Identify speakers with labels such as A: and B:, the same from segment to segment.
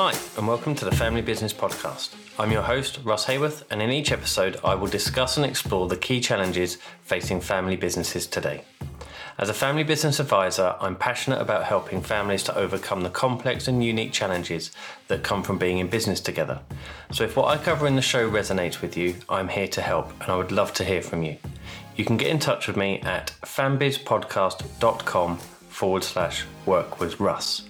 A: Hi, and welcome to the Family Business Podcast. I'm your host, Russ Haworth, and in each episode, I will discuss and explore the key challenges facing family businesses today. As a family business advisor, I'm passionate about helping families to overcome the complex and unique challenges that come from being in business together. So, if what I cover in the show resonates with you, I'm here to help, and I would love to hear from you. You can get in touch with me at fambizpodcast.com forward slash work with Russ.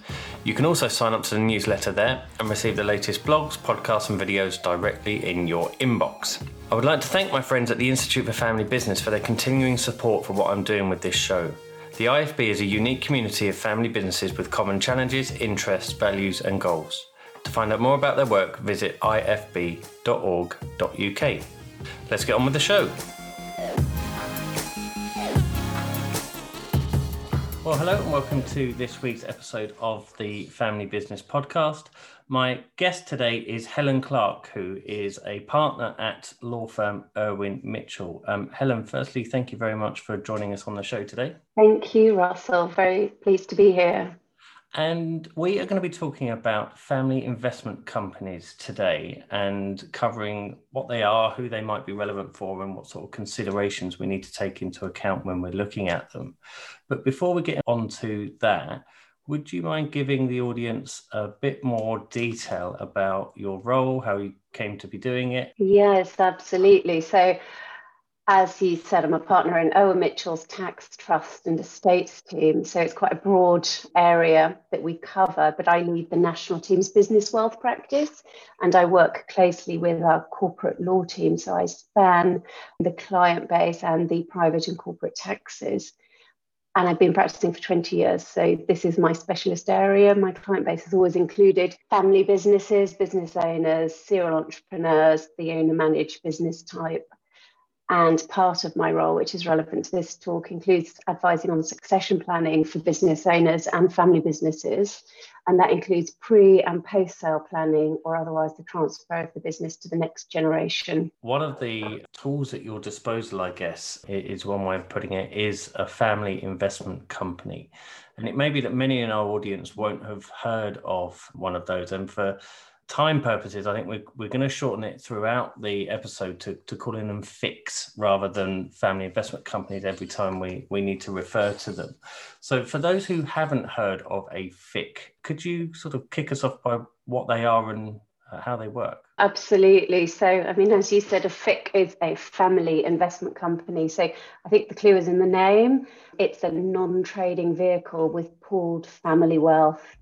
A: You can also sign up to the newsletter there and receive the latest blogs, podcasts, and videos directly in your inbox. I would like to thank my friends at the Institute for Family Business for their continuing support for what I'm doing with this show. The IFB is a unique community of family businesses with common challenges, interests, values, and goals. To find out more about their work, visit ifb.org.uk. Let's get on with the show. Well, hello and welcome to this week's episode of the Family Business Podcast. My guest today is Helen Clarke, who is a partner at law firm Irwin Mitchell. Um, Helen, firstly, thank you very much for joining us on the show today.
B: Thank you, Russell. Very pleased to be here.
A: And we are going to be talking about family investment companies today and covering what they are, who they might be relevant for, and what sort of considerations we need to take into account when we're looking at them. But before we get on to that, would you mind giving the audience a bit more detail about your role, how you came to be doing it?
B: Yes, absolutely. So, as you said, I'm a partner in Irwin Mitchell's tax, trust, and estates team. So it's quite a broad area that we cover, but I lead the national team's business wealth practice and I work closely with our corporate law team. So I span the client base and the private and corporate taxes. And I've been practicing for 20 years. So this is my specialist area. My client base has always included family businesses, business owners, serial entrepreneurs, the owner managed business type and part of my role, which is relevant to this talk, includes advising on succession planning for business owners and family businesses. And that includes pre and post sale planning, or otherwise the transfer of the business to the next generation.
A: One of the tools at your disposal, I guess, is one way of putting it, is a family investment company. And it may be that many in our audience won't have heard of one of those. And for time purposes, I think we're, we're going to shorten it throughout the episode to, to calling them FICs rather than family investment companies every time we, we need to refer to them. So, for those who haven't heard of a FIC, could you sort of kick us off by what they are and uh, how they work?
B: Absolutely. So, I mean, as you said, a FIC is a family investment company. So, I think the clue is in the name. It's a non trading vehicle with pooled family wealth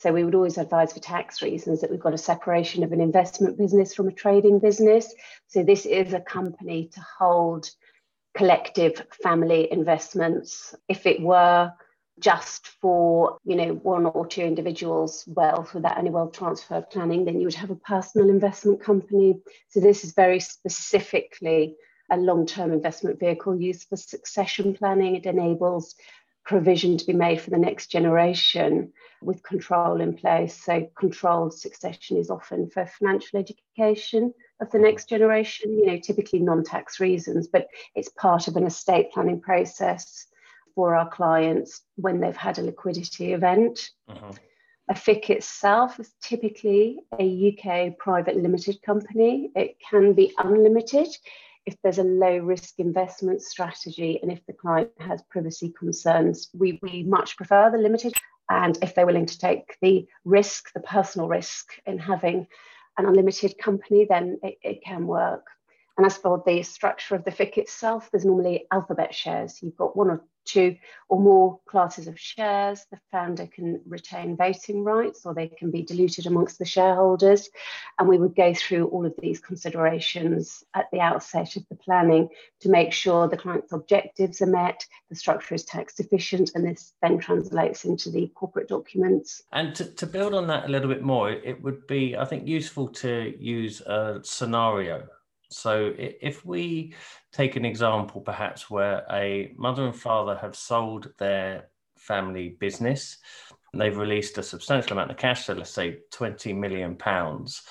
B: so we would always advise for tax reasons that we've got a separation of an investment business from a trading business. So this is a company to hold collective family investments. If it were just for you know one or two individuals' wealth without any wealth transfer planning, then you would have a personal investment company. So this is very specifically a long-term investment vehicle used for succession planning. It enables provision to be made for the next generation with control in place. So, controlled succession is often for financial education of the next generation, you know, typically non tax reasons, but it's part of an estate planning process for our clients when they've had a liquidity event. Uh-huh. A FIC itself is typically a UK private limited company. It can be unlimited if there's a low risk investment strategy and if the client has privacy concerns. We, we much prefer the limited and if they're willing to take the risk, the personal risk in having an unlimited company, then it, it can work. And as for the structure of the FIC itself, there's normally alphabet shares. You've got one or two or more classes of shares. The founder can retain voting rights or they can be diluted amongst the shareholders. And we would go through all of these considerations at the outset of the planning to make sure the client's objectives are met, the structure is tax efficient, and this then translates into the corporate documents.
A: And to, to build on that a little bit more, it would be, I think, useful to use a scenario so if we take an example, perhaps where a mother and father have sold their family business, and they've released a substantial amount of cash, so let's say 20 million pounds,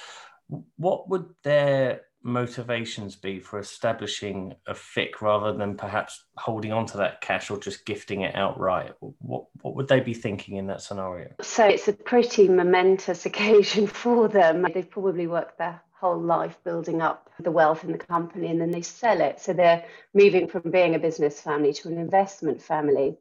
A: what would their motivations be for establishing a FIC rather than perhaps holding on to that cash or just gifting it outright? What, what would they be thinking in that scenario?
B: So it's a pretty momentous occasion for them. They've probably worked their whole life building up the wealth in the company and then they sell it. So they're moving from being a business family to an investment family.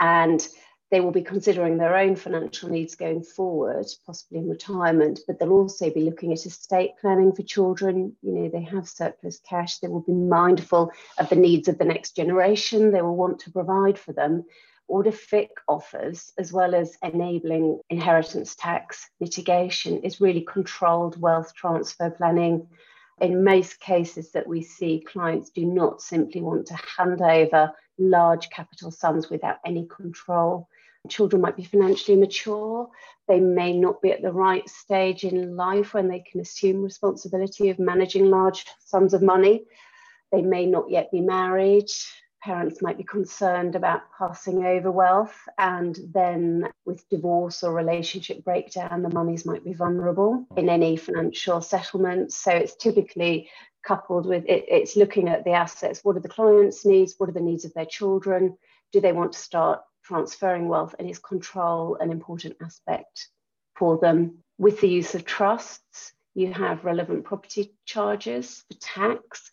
B: And they will be considering their own financial needs going forward, possibly in retirement, but they'll also be looking at estate planning for children. You know, they have surplus cash. They will be mindful of the needs of the next generation. They will want to provide for them. A FIC offers, as well as enabling inheritance tax mitigation, is really controlled wealth transfer planning. In most cases that we see, clients do not simply want to hand over large capital sums without any control children might be financially mature. They may not be at the right stage in life when they can assume responsibility of managing large sums of money. They may not yet be married. Parents might be concerned about passing over wealth, and then with divorce or relationship breakdown, the monies might be vulnerable in any financial settlement. So it's typically coupled with it, it's looking at the assets. What are the client's needs? What are the needs of their children? Do they want to start transferring wealth and is control an important aspect for them. With the use of trusts, you have relevant property charges for tax.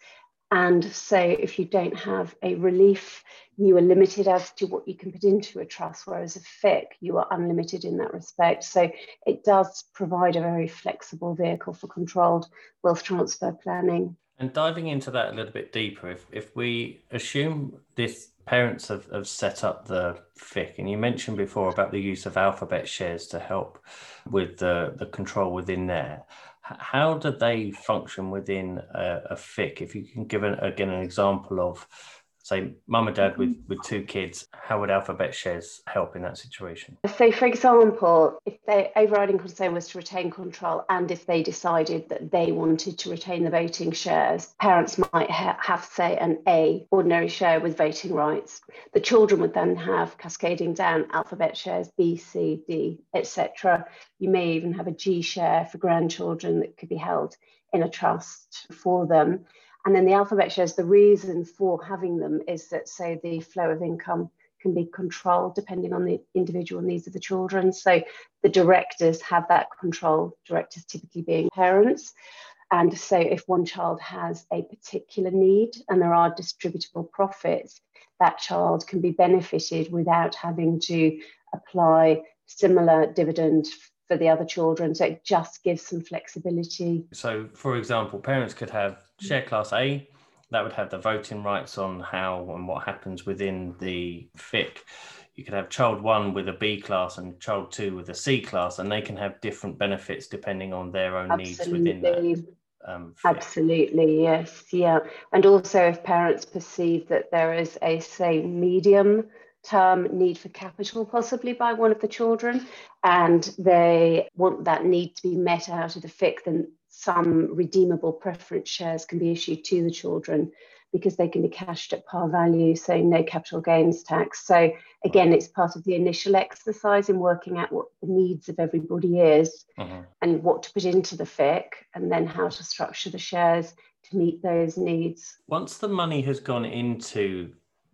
B: And so, if you don't have a relief, you are limited as to what you can put into a trust, whereas a FIC, you are unlimited in that respect. So, it does provide a very flexible vehicle for controlled wealth transfer planning.
A: And diving into that a little bit deeper, if, if we assume this parents have, have set up the FIC, and you mentioned before about the use of alphabet shares to help with the, the control within there. How do they function within a, a FIC? If you can give an, again an example of say mum and dad with mm-hmm. with two kids how would alphabet shares help in that situation?
B: So for example if their overriding concern was to retain control and if they decided that they wanted to retain the voting shares parents might ha- have say an a ordinary share with voting rights. The children would then have cascading down alphabet shares b c d etc you may even have a g share for grandchildren that could be held in a trust for them and then the alphabet shares the reason for having them is that, so the flow of income can be controlled depending on the individual needs of the children. So the directors have that control, directors typically being parents. And so if one child has a particular need and there are distributable profits, that child can be benefited without having to apply similar dividend for the other children. So it just gives some flexibility.
A: So, for example, parents could have share class A, that would have the voting rights on how and what happens within the FIC. You could have child one with a B class and child two with a C class, and they can have different benefits depending on their own Absolutely. needs within that.
B: Um, Absolutely, yes, yeah. And also, if parents perceive that there is a, say, medium term need for capital, possibly by one of the children, and they want that need to be met out of the FIC, then some redeemable preference shares can be issued to the children because they can be cashed at par value, so no capital gains tax. So again, it's part of the initial exercise in working out what the needs of everybody is uh-huh. and what to put into the FIC and then how to structure the shares to meet those needs.
A: Once the money has gone into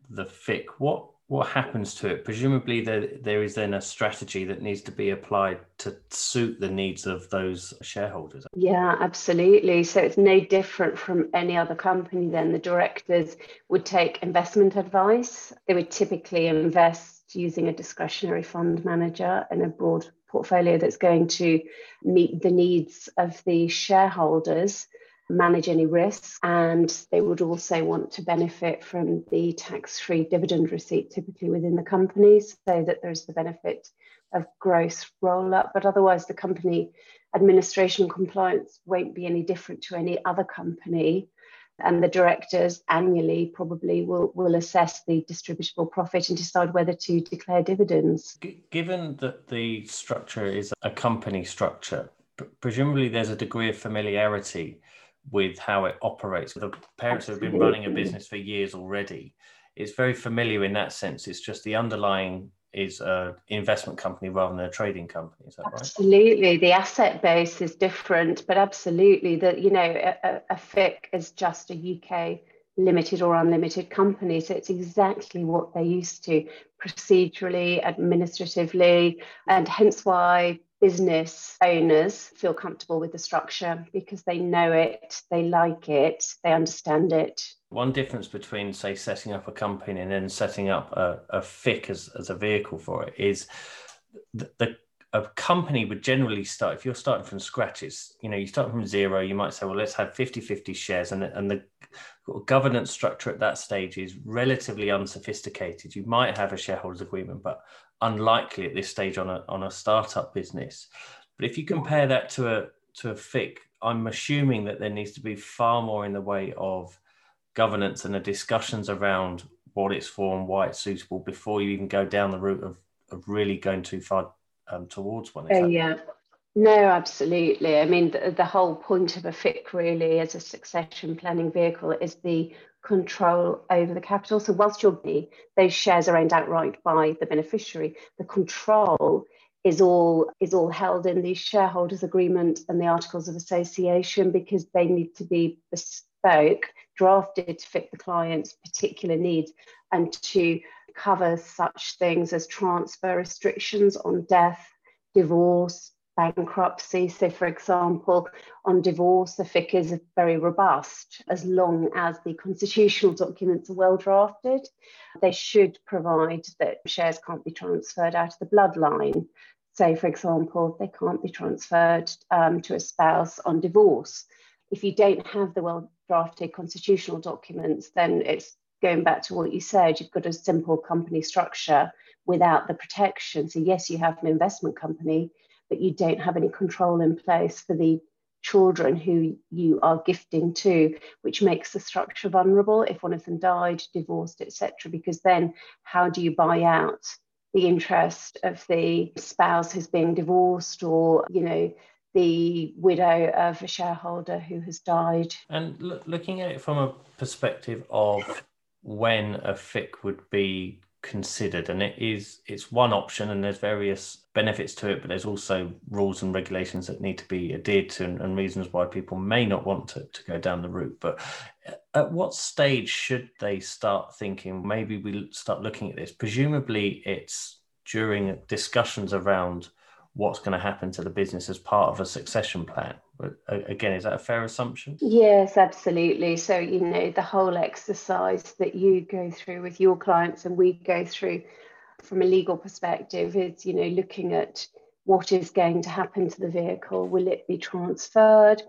A: the FIC, what what happens to it? Presumably, there there is then a strategy that needs to be applied to suit the needs of those shareholders.
B: Yeah, absolutely. So it's no different from any other company. Then the directors would take investment advice. They would typically invest using a discretionary fund manager in a broad portfolio that's going to meet the needs of the shareholders manage any risks, and they would also want to benefit from the tax free dividend receipt typically within the company so that there's the benefit of gross roll up. But otherwise, the company administration compliance won't be any different to any other company. And the directors annually probably will, will assess the distributable profit and decide whether to declare dividends.
A: Given that the structure is a company structure, presumably there's a degree of familiarity with how it operates. The parents who have been running a business for years already. It's very familiar in that sense. It's just the underlying is an investment company rather than a trading company. Is that
B: right? Absolutely. The asset base is different, but absolutely that you know a, a FIC is just a UK limited or unlimited company. So it's exactly what they're used to procedurally, administratively, and hence why business owners feel comfortable with the structure because they know it, they like it, they understand it.
A: One difference between, say, setting up a company and then setting up a, a FIC as, as a vehicle for it is the, the a company would generally start if you're starting from scratch it's you know you start from zero you might say well let's have 50 50 shares and, and the governance structure at that stage is relatively unsophisticated. You might have a shareholders agreement but unlikely at this stage on a on a startup business. But if you compare that to a to a fic i'm assuming that there needs to be far more in the way of governance and the discussions around what it's for and why it's suitable before you even go down the route of of really going too far um, towards one.
B: Uh, yeah. No, absolutely. I mean, the, the, whole point of a FIC really as a succession planning vehicle is the control over the capital. So whilst you're those shares are owned outright by the beneficiary, the control is all is all held in the shareholders agreement and the articles of association because they need to be bespoke, drafted to fit the client's particular needs and to cover such things as transfer restrictions on death, divorce, bankruptcy. So, for example, on divorce, the FIC is very robust as long as the constitutional documents are well drafted. They should provide that shares can't be transferred out of the bloodline. So, for example, they can't be transferred um, to a spouse on divorce. If you don't have the well drafted constitutional documents, then it's going back to what you said, you've got a simple company structure without the protection. So, yes, you have an investment company, but you don't have any control in place for the children who you are gifting to, which makes the structure vulnerable if one of them died, divorced, etc. Because then, how do you buy out the interest of the spouse who's being divorced, or you know? the widow of a shareholder who has died.
A: And looking at it from a perspective of when a FIC would be considered and it is it's one option and there's various benefits to it but there's also rules and regulations that need to be adhered to and, and, reasons why people may not want to, to go down the route. But uh, at what stage should they start thinking? Maybe we start looking at this. Presumably it's during discussions around what's going to happen to the business as part of a succession plan. But again, is that a fair assumption?
B: Yes, absolutely. So, you know, the whole exercise that you go through with your clients and we go through from a legal perspective is, you know, looking at what is going to happen to the vehicle. Will it be transferred?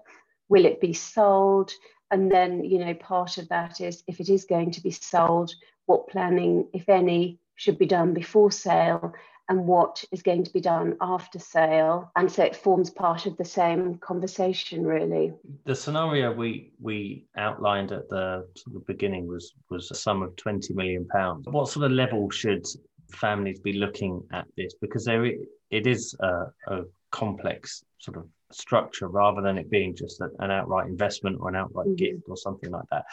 B: Will it be sold? And then, you know, part of that is if it is going to be sold, what planning, if any, should be done before sale and what is going to be done after sale. And so it forms part of the same conversation, really.
A: The scenario we we outlined at the sort of beginning was was a sum of 20 million pounds. What sort of level should families be looking at this? Because there it is a, a complex sort of structure rather than it being just an outright investment or an outright mm-hmm. gift or something like that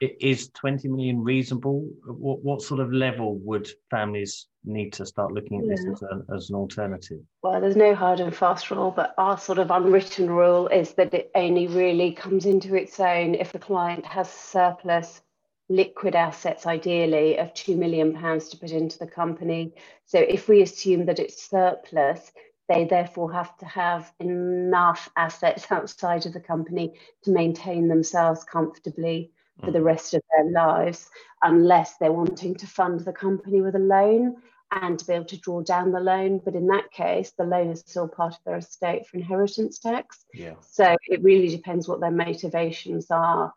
A: is 20 million reasonable? What, what sort of level would families need to start looking at yeah. this as, a, as an alternative?
B: Well, there's no hard and fast rule, but our sort of unwritten rule is that it only really comes into its own if a client has surplus liquid assets, ideally, of £2 million to put into the company. So if we assume that it's surplus, they therefore have to have enough assets outside of the company to maintain themselves comfortably for the mm. rest of their lives unless they're wanting to fund the company with a loan and to be able to draw down the loan. But in that case, the loan is still part of their estate for inheritance tax.
A: Yeah.
B: So it really depends what their motivations are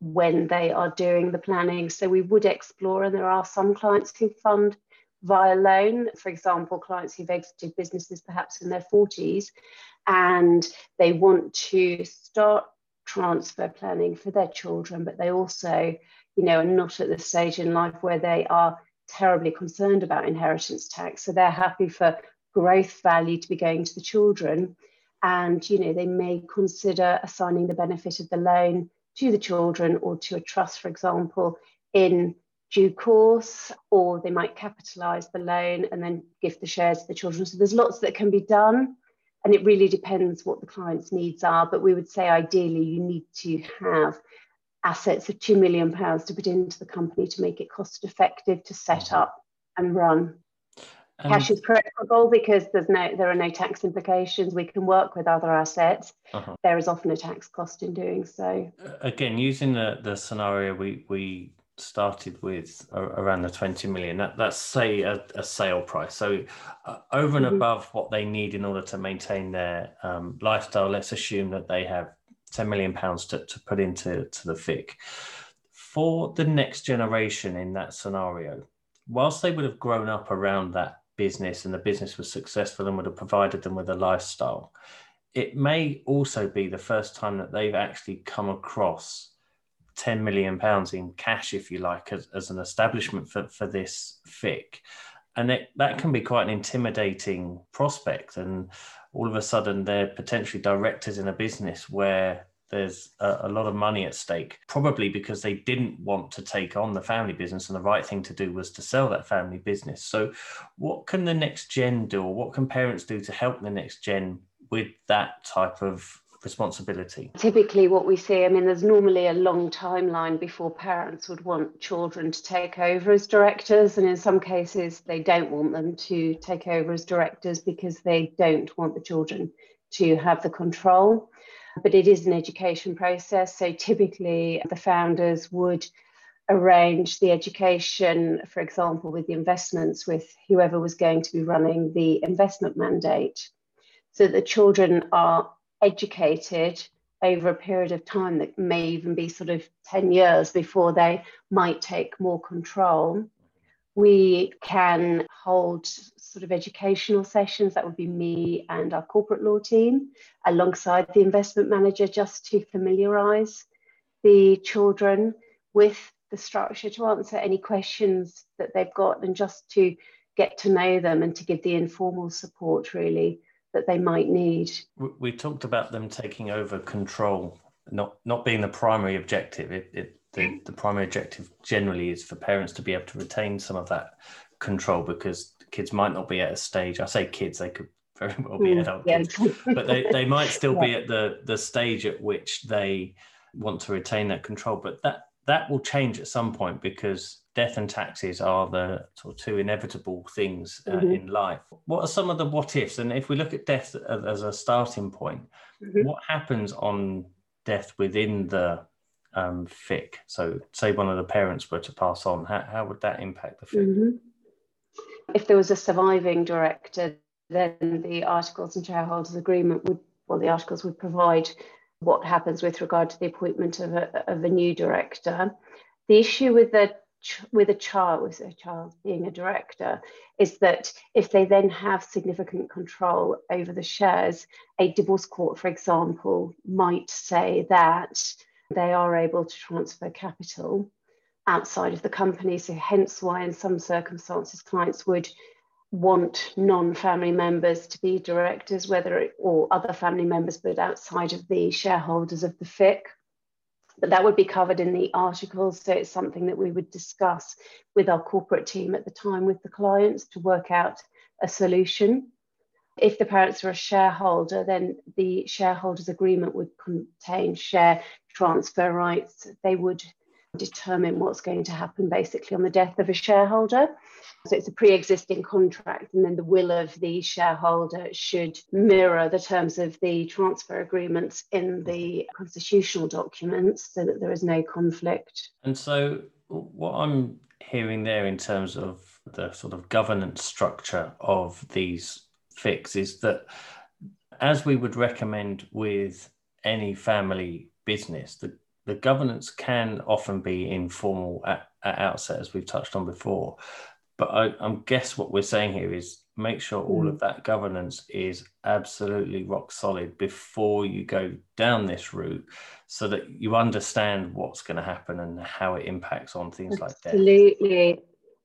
B: when they are doing the planning. So we would explore, and there are some clients who fund via loan. For example, clients who've exited businesses perhaps in their 40s and they want to start transfer planning for their children, but they also, you know, are not at the stage in life where they are terribly concerned about inheritance tax. So they're happy for growth value to be going to the children. And, you know, they may consider assigning the benefit of the loan to the children or to a trust, for example, in due course, or they might capitalise the loan and then give the shares to the children. So there's lots that can be done, and it really depends what the client's needs are. But we would say ideally you need to have assets of £2 million to put into the company to make it cost effective to set mm-hmm. up and run. Um, Cash is preferable because there's no there are no tax implications. We can work with other assets. Uh-huh. There is often a tax cost in doing so.
A: Again, using the, the scenario we we started with around the 20 million. That, that's say a, a sale price. So uh, over and mm-hmm. above what they need in order to maintain their um, lifestyle let's assume that they have 10 million pounds to, to put into to the FIC for the next generation in that scenario whilst they would have grown up around that business and the business was successful and would have provided them with a lifestyle it may also be the first time that they've actually come across 10 million pounds in cash, if you like, as, as an establishment for, for this FIC. And it, that can be quite an intimidating prospect. And all of a sudden, they're potentially directors in a business where there's a, a, lot of money at stake, probably because they didn't want to take on the family business, and the right thing to do was to sell that family business. So, what can the next gen do, or what can parents do to help the next gen with that type of responsibility?
B: Typically, what we see, I mean, there's normally a long timeline before parents would want children to take over as directors. And in some cases, they don't want them to take over as directors because they don't want the children to have the control. But it is an education process. So typically, the founders would arrange the education, for example, with the investments with whoever was going to be running the investment mandate. So the children are educated over a period of time that may even be sort of 10 years before they might take more control. We can hold sort of educational sessions, that would be me and our corporate law team, alongside the investment manager, just to familiarise the children with the structure, to answer any questions that they've got, and just to get to know them and to give the informal support really that they might need.
A: We talked about them taking over control, not not being the primary objective. It, it the, the primary objective generally is for parents to be able to retain some of that control because kids might not be at a stage. I say kids, they could very well be mm, adult yeah. kids, but they, they might still yeah. be at the the stage at which they want to retain that control. But that that will change at some point because death and taxes are the sort of two inevitable things uh, mm-hmm. in life. What are some of the what ifs? And if we look at death as a starting point, mm-hmm. what happens on death within the um, FIC? So, say one of the parents were to pass on, how, how would that impact the FIC? Mm-hmm.
B: If there was a surviving director, then the Articles and Shareholders Agreement would, well, the articles would provide what happens with regard to the appointment of a, of a new director. The issue with the with a child, with a child being a director, is that if they then have significant control over the shares, a divorce court, for example, might say that they are able to transfer capital outside of the company. So, hence why, in some circumstances, clients would want non-family members to be directors, whether it, or other family members, but outside of the shareholders of the FIC but that would be covered in the articles. So it's something that we would discuss with our corporate team at the time with the clients to work out a solution. If the parents are a shareholder, then the shareholders agreement would contain share transfer rights. They would determine what's going to happen basically on the death of a shareholder. So it's a pre existing contract, and then the will of the shareholder should mirror the terms of the transfer agreements in the constitutional documents so that there is no conflict.
A: And so, what I'm hearing there in terms of the sort of governance structure of these FICs is that, as we would recommend with any family business, the the governance can often be informal at, at outset, as we've touched on before. But I, I guess what we're saying here is make sure all of mm. that governance is absolutely rock solid before you go down this route so that you understand what's going to happen and how it impacts on things
B: absolutely.
A: like that.
B: Absolutely.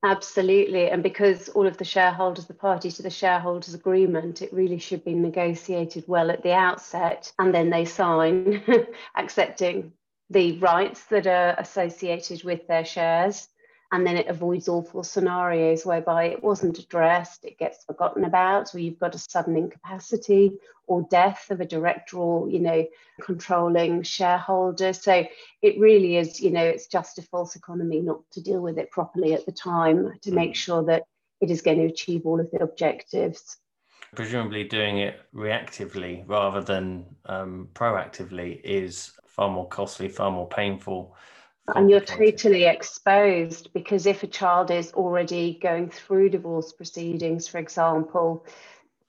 B: Absolutely. And because all of the shareholders, the party to the shareholders agreement, it really should be negotiated well at the outset and then they sign accepting the rights that are associated with their shares and then it avoids awful scenarios whereby it wasn't addressed, it gets forgotten about, or you've got a sudden incapacity or death of a director or, you know, controlling shareholder. So it really is, you know, it's just a false economy not to deal with it properly at the time to make mm. sure that it is going to achieve all of the objectives.
A: Presumably, doing it reactively rather than um, proactively is far more costly, far more painful
B: and you're totally exposed because if a child is already going through divorce proceedings, for example,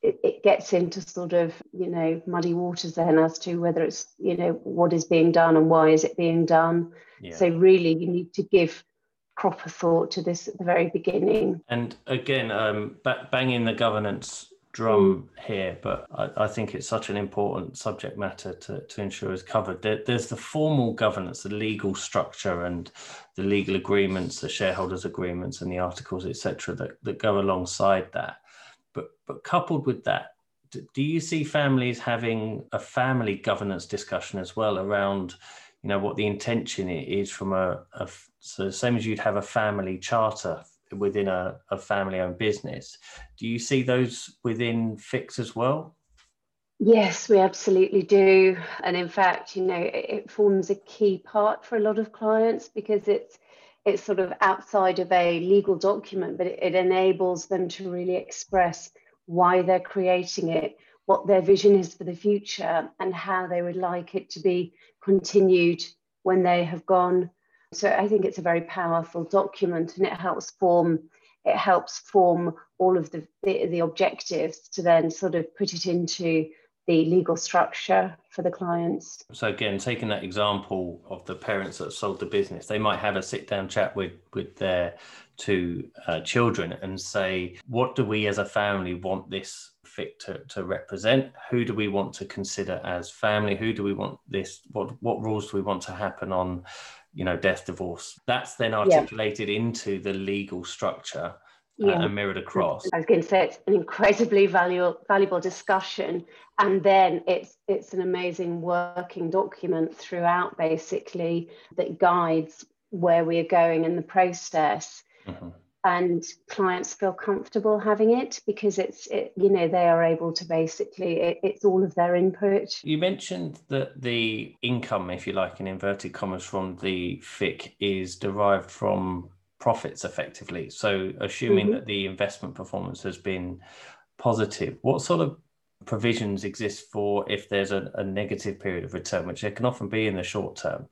B: it, it, gets into sort of you know muddy waters then as to whether it's you know what is being done and why is it being done. Yeah. So really, you need to give proper thought to this at the very beginning.
A: And again, um, banging the governance drum here, but I, I, think it's such an important subject matter to, to ensure is covered. There, there's the formal governance, the legal structure, and the legal agreements, the shareholders' agreements, and the articles, etc., that, that go alongside that. But but coupled with that, do you see families having a family governance discussion as well around, you know, what the intention is from a, a so same as you'd have a family charter within a, a family owned business. Do you see those within FICs as well?
B: Yes, we absolutely do. And in fact, you know, it, it, forms a key part for a lot of clients because it's it's sort of outside of a legal document, but it, it enables them to really express why they're creating it, what their vision is for the future, and how they would like it to be continued when they have gone so I think it's a very powerful document and it helps form it helps form all of the, the, the objectives to then sort of put it into the legal structure for the clients.
A: So again, taking that example of the parents that sold the business, they might have a sit-down chat with with their two uh, children and say, what do we as a family want this FIC to, to represent? Who do we want to consider as family? Who do we want this? What what rules do we want to happen on you know, death, divorce. That's then articulated yeah. into the legal structure uh, yeah. and mirrored across.
B: I was going to say it's an incredibly valuable valuable discussion, and then it's it's an amazing working document throughout, basically that guides where we are going in the process. Mm-hmm and clients feel comfortable having it because it's it, you know they are able to basically it, it's all of their input.
A: You mentioned that the income if you like in inverted commas from the fic is derived from profits effectively. So assuming mm-hmm. that the investment performance has been positive what sort of provisions exist for if there's a, a negative period of return which there can often be in the short term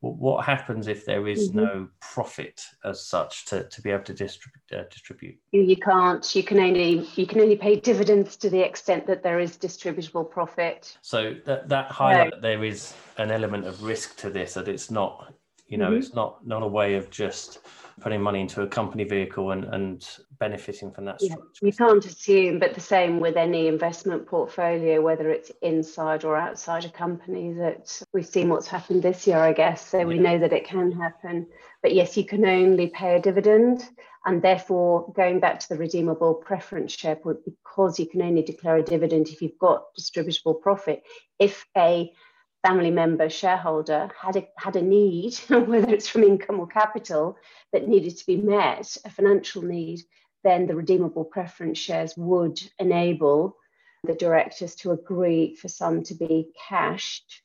A: what happens if there is mm-hmm. no profit as such to, to be able to distribute, uh, distribute
B: you can't you can only you can only pay dividends to the extent that there is distributable profit
A: so that that highlight no. there is an element of risk to this that it's not you know mm-hmm. it's not not a way of just putting money into a company vehicle and, and benefiting from that yeah,
B: you can't assume but the same with any investment portfolio whether it's inside or outside a company that we've seen what's happened this year i guess so yeah. we know that it can happen but yes you can only pay a dividend and therefore going back to the redeemable preference share because you can only declare a dividend if you've got distributable profit if a family member shareholder had a, had a need, whether it's from income or capital, that needed to be met, a financial need, then the redeemable preference shares would enable the directors to agree for some to be cashed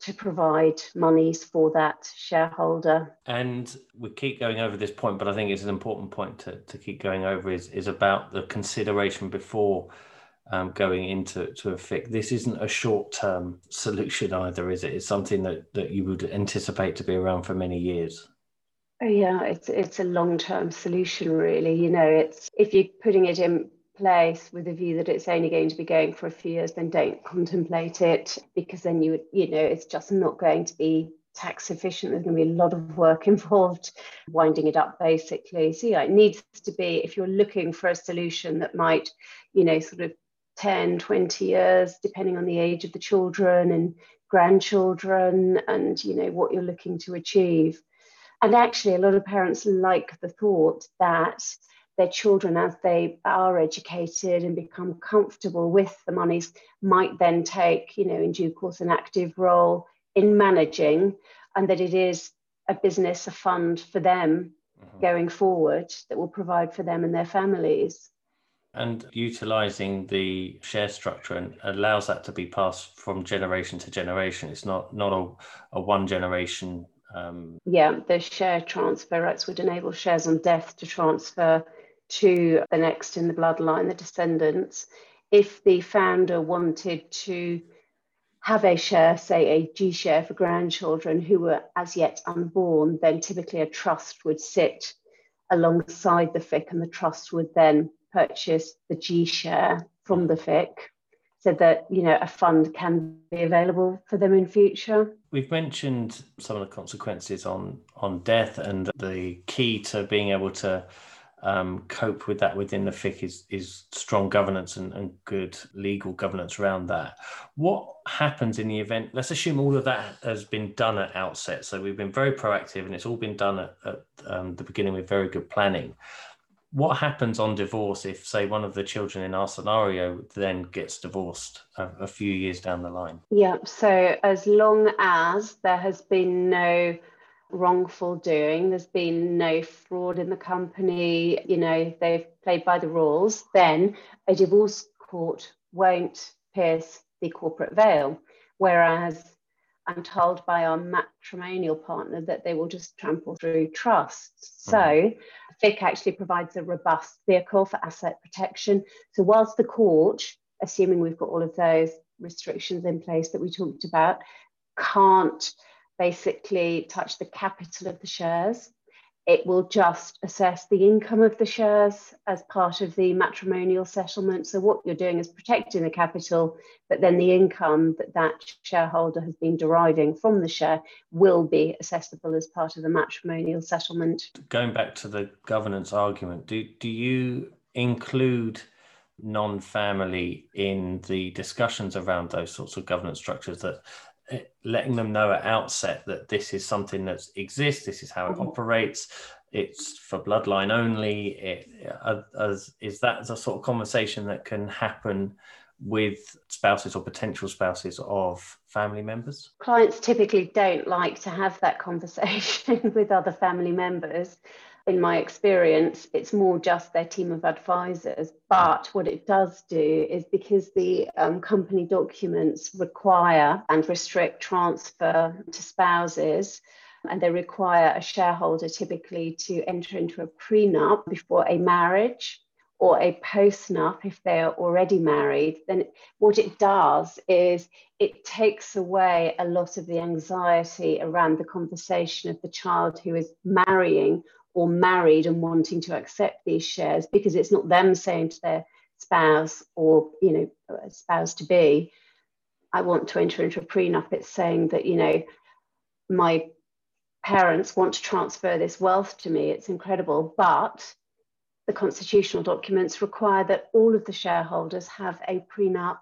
B: to provide monies for that shareholder.
A: And we keep going over this point, but I think it's an important point to, to keep going over is, is about the consideration before um, going into to a FIC. This isn't a short term solution either, is it? It's something that, that you would anticipate to be around for many years.
B: Yeah, it's it's a long term solution, really. You know, it's if you're putting it in place with a view that it's only going to be going for a few years, then don't contemplate it because then you would, you know, it's just not going to be tax efficient. There's going to be a lot of work involved winding it up, basically. So yeah, it needs to be if you're looking for a solution that might, you know, sort of 10, 20 years, depending on the age of the children and grandchildren and you know what you're looking to achieve. And actually, a lot of parents like the thought that their children, as they are educated and become comfortable with the monies, might then take, you know, in due course, an active role in managing, and that it is a business, a fund for them mm-hmm. going forward that will provide for them and their families.
A: And utilizing the share structure and allows that to be passed from generation to generation. It's not not a, a one generation. Um...
B: Yeah, the share transfer rights would enable shares on death to transfer to the next in the bloodline, the descendants. If the founder wanted to have a share, say a G share for grandchildren who were as yet unborn, then typically a trust would sit alongside the FIC and the trust would then purchase the G share from the FIC so that you know a fund can be available for them in future.
A: We've mentioned some of the consequences on on death and the key to being able to um, cope with that within the FIC is, is strong governance and, and good legal governance around that. What happens in the event? Let's assume all of that has been done at outset. So we've been very proactive and it's all been done at, at um, the beginning with very good planning. What happens on divorce if, say, one of the children in our scenario then gets divorced a, a few years down the line?
B: Yeah, so as long as there has been no wrongful doing, there's been no fraud in the company, you know, they've played by the rules, then a divorce court won't pierce the corporate veil. Whereas I'm told by our matrimonial partner that they will just trample through trusts. So mm-hmm. FIC actually provides a robust vehicle for asset protection. So whilst the court, assuming we've got all of those restrictions in place that we talked about, can't basically touch the capital of the shares. It will just assess the income of the shares as part of the matrimonial settlement. So, what you're doing is protecting the capital, but then the income that that shareholder has been deriving from the share will be assessable as part of the matrimonial settlement.
A: Going back to the governance argument, do, do you include non family in the discussions around those sorts of governance structures that letting them know at outset that this is something that exists, this is how it mm-hmm. operates, it's for bloodline only. It, as, is that the sort of conversation that can happen with spouses or potential spouses of family members?
B: Clients typically don't like to have that conversation with other family members in my experience, it's more just their team of advisors. But what it does do is because the um, company documents require and restrict transfer to spouses, and they require a shareholder typically to enter into a prenup before a marriage or a postnup if they are already married, then what it does is it takes away a lot of the anxiety around the conversation of the child who is marrying or married and wanting to accept these shares because it's not them saying to their spouse or you know spouse to be i want to enter into a prenup. It's saying that you know my parents want to transfer this wealth to me. It's incredible. But the constitutional documents require that all of the shareholders have a prenup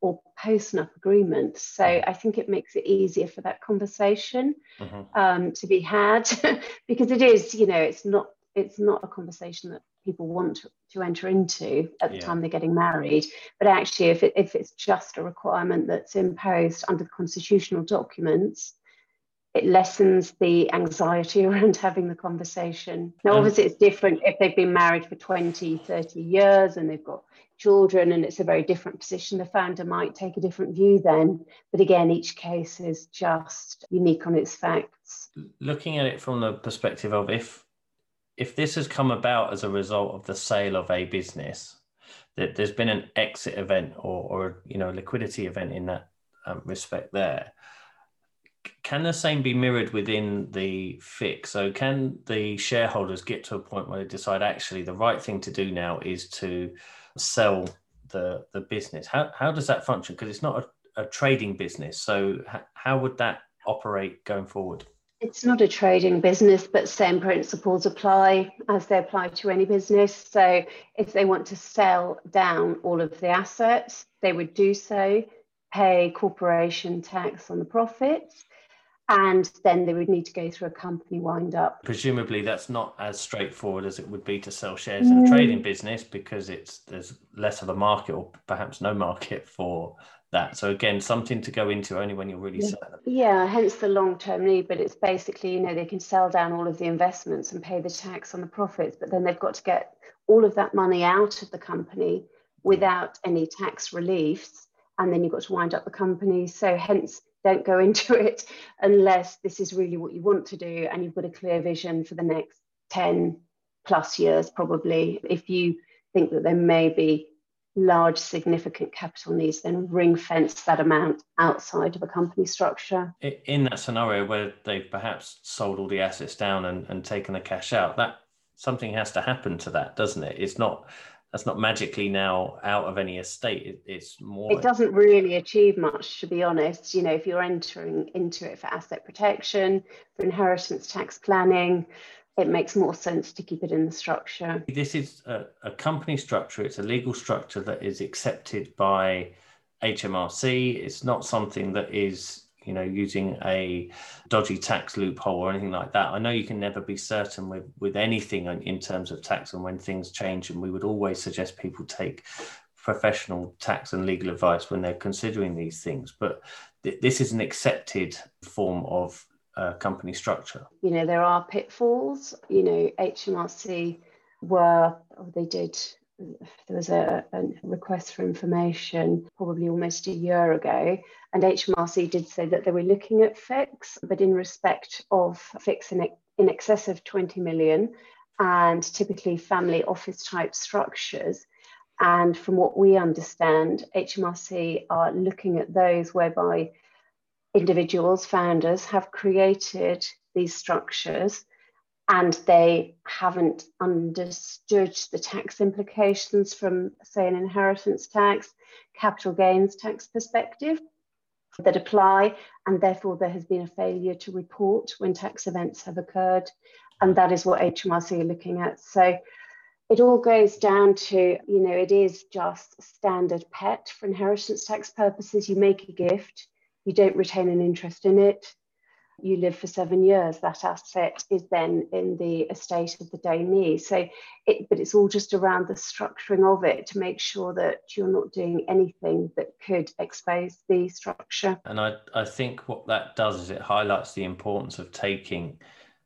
B: or post-nup agreement. So I think it makes it easier for that conversation mm-hmm. um, to be had because it is, you know, it's not it's not a conversation that people want to, to enter into at the yeah. time they're getting married. But actually, if it, if it's just a requirement that's imposed under the constitutional documents, it lessens the anxiety around having the conversation. Now, obviously, it's different if they've been married for 20, 30 years and they've got children and it's a very different position. The founder might take a different view then. But again, each case is just unique on its facts.
A: Looking at it from the perspective of if if this has come about as a result of the sale of a business, that there's been an exit event or, or you know liquidity event in that um, respect there can the same be mirrored within the FIC? So can the shareholders get to a point where they decide actually the right thing to do now is to sell the the business? How how does that function? Because it's not a, a trading business. So h- how would that operate going forward?
B: It's not a trading business, but same principles apply as they apply to any business. So if they want to sell down all of the assets, they would do so, pay corporation tax on the profits and then they would need to go through a company wind up.
A: Presumably, that's not as straightforward as it would be to sell shares in a trading business because it's there's less of a market or perhaps no market for that. So again, something to go into only when you're really
B: yeah.
A: certain.
B: Yeah, hence the long-term need. But it's basically, you know, they can sell down all of the investments and pay the tax on the profits, but then they've got to get all of that money out of the company without any tax reliefs, and then you've got to wind up the company. So hence don't go into it unless this is really what you want to do and you've got a clear vision for the next 10 plus years probably. If you think that there may be large significant capital needs then ring fence that amount outside of a company structure.
A: In that scenario where they've perhaps sold all the assets down and, and taken the cash out that something has to happen to that doesn't it? It's not that's not magically now out of any estate. It, it's more.
B: It doesn't really achieve much, to be honest. You know, if you're entering into it for asset protection, for inheritance tax planning, it makes more sense to keep it in the structure.
A: This is a, a company structure. It's a legal structure that is accepted by HMRC. It's not something that is you know, using a dodgy tax loophole or anything like that. I know you can never be certain with with anything in terms of tax and when things change, and we would always suggest people take professional tax and legal advice when they're considering these things. But th- this is an accepted form of uh, company structure.
B: You know, there are pitfalls. You know, HMRC were, they did there was a, a, request for information probably almost a year ago, and HMRC did say that they were looking at FICs, but in respect of FICs in, in excess of 20 million and typically family office type structures. And from what we understand, HMRC are looking at those whereby individuals, founders, have created these structures and they haven't understood the tax implications from, say, an inheritance tax, capital gains tax perspective that apply, and therefore there has been a failure to report when tax events have occurred. And that is what HMRC are looking at. So it all goes down to, you know, it is just standard PET for inheritance tax purposes. You make a gift, you don't retain an interest in it you live for seven years, that asset is then in the estate of the donee. So, it, but it's all just around the structuring of it to make sure that you're not doing anything that could expose the structure.
A: And I, I think what that does is it highlights the importance of taking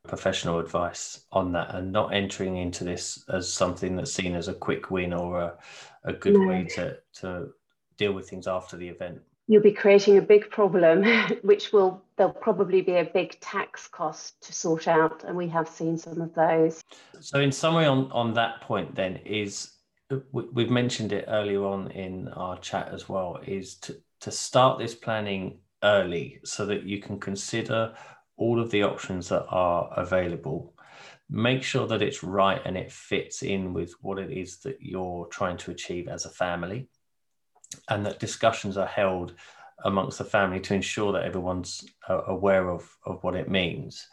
A: professional advice on that and not entering into this as something that's seen as a quick win or a, a good no. way to, to deal with things after the event
B: you'll be creating a big problem, which will there'll probably be a big tax cost to sort out, and we have seen some of those.
A: So, in summary, on on that point, then is we've mentioned it earlier on in our chat as well, is to to start this planning early so that you can consider all of the options that are available. Make sure that it's right and it fits in with what it is that you're trying to achieve as a family and that discussions are held amongst the family to ensure that everyone's uh, aware of, of what it means.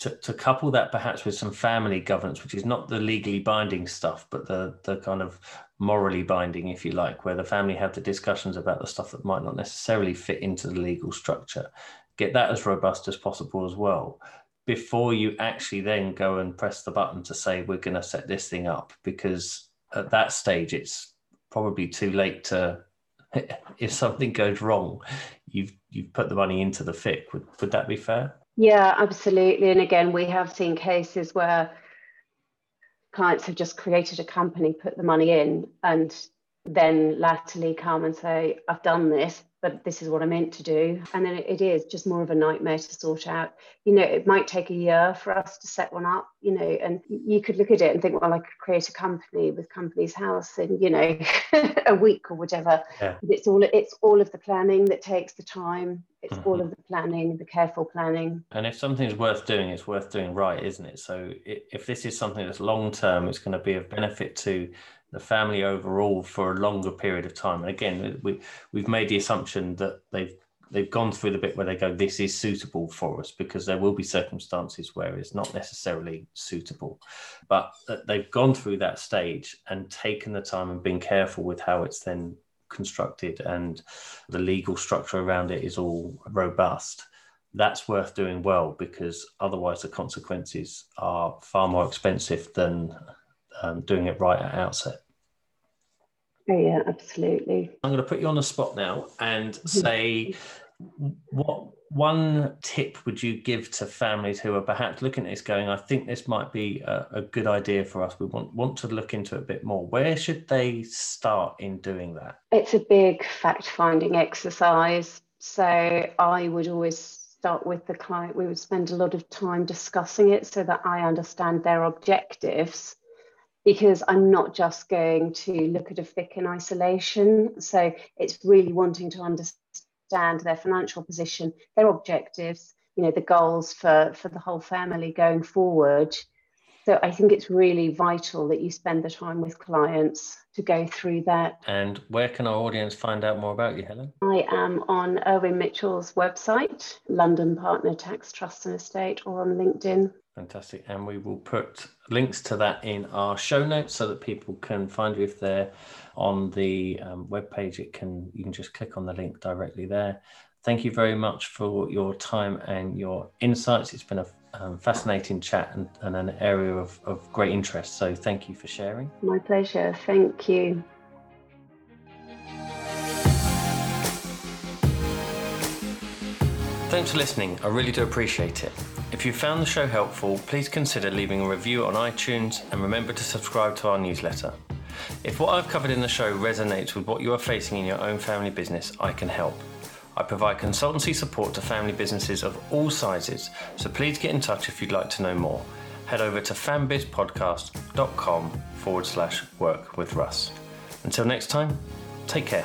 A: To, to couple that perhaps with some family governance, which is not the legally binding stuff, but the, the kind of morally binding, if you like, where the family have the discussions about the stuff that might not necessarily fit into the legal structure. Get that as robust as possible as well before you actually then go and press the button to say we're going to set this thing up because at that stage it's probably too late to if something goes wrong you've you've put the money into the FIC would, would that be fair?
B: Yeah absolutely. And again we have seen cases where clients have just created a company put the money in and then latterly come and say i've done this but this is what I meant to do. And then it is just more of a nightmare to sort out. You know, it might take a year for us to set one up, you know, and you could look at it and think, well, I could create a company with Companies House in, you know, a week or whatever. Yeah. It's all it's all of the planning that takes the time. It's mm-hmm. all of the planning, the careful planning.
A: And if something's worth doing, it's worth doing right, isn't it? So if this is something that's long term, it's going to be of benefit to the family overall for a longer period of time. And again, we we've made the assumption that they've they've gone through the bit where they go, this is suitable for us, because there will be circumstances where it's not necessarily suitable. But they've gone through that stage and taken the time and been careful with how it's then constructed and the legal structure around it is all robust. that's worth doing well because otherwise the consequences are far more expensive than um, doing it right at outset.
B: Oh, yeah, absolutely.
A: I'm going to put you on the spot now and say what one tip would you give to families who are perhaps looking at this going, I think this might be a, a, good idea for us. We want, want to look into it a bit more. Where should they start in doing that?
B: It's a big fact finding exercise. So I would always start with the client. We would spend a lot of time discussing it so that I understand their objectives because I'm not just going to look at a FIC in isolation. So it's really wanting to understand their financial position, their objectives, you know, the goals for, for the whole family going forward. So I think it's really vital that you spend the time with clients to go through that.
A: And where can our audience find out more about you, Helen?
B: I am on Irwin Mitchell's website, London Partner Tax Trust and Estate, or on LinkedIn.
A: Fantastic. And we will put links to that in our show notes so that people can find you if they're on the um, webpage. It can you can just click on the link directly there. Thank you very much for your time and your insights. It's been a um, fascinating chat and, and an area of, of great interest. So thank you for sharing.
B: My pleasure. Thank you.
A: Thanks for listening. I really do appreciate it. If you found the show helpful, please consider leaving a review on iTunes and remember to subscribe to our newsletter. If what I've covered in the show resonates with what you are facing in your own family business, I can help. I provide consultancy support to family businesses of all sizes, so please get in touch if you'd like to know more. Head over to fambizpodcast.com forward slash work with Russ. Until next time, take care.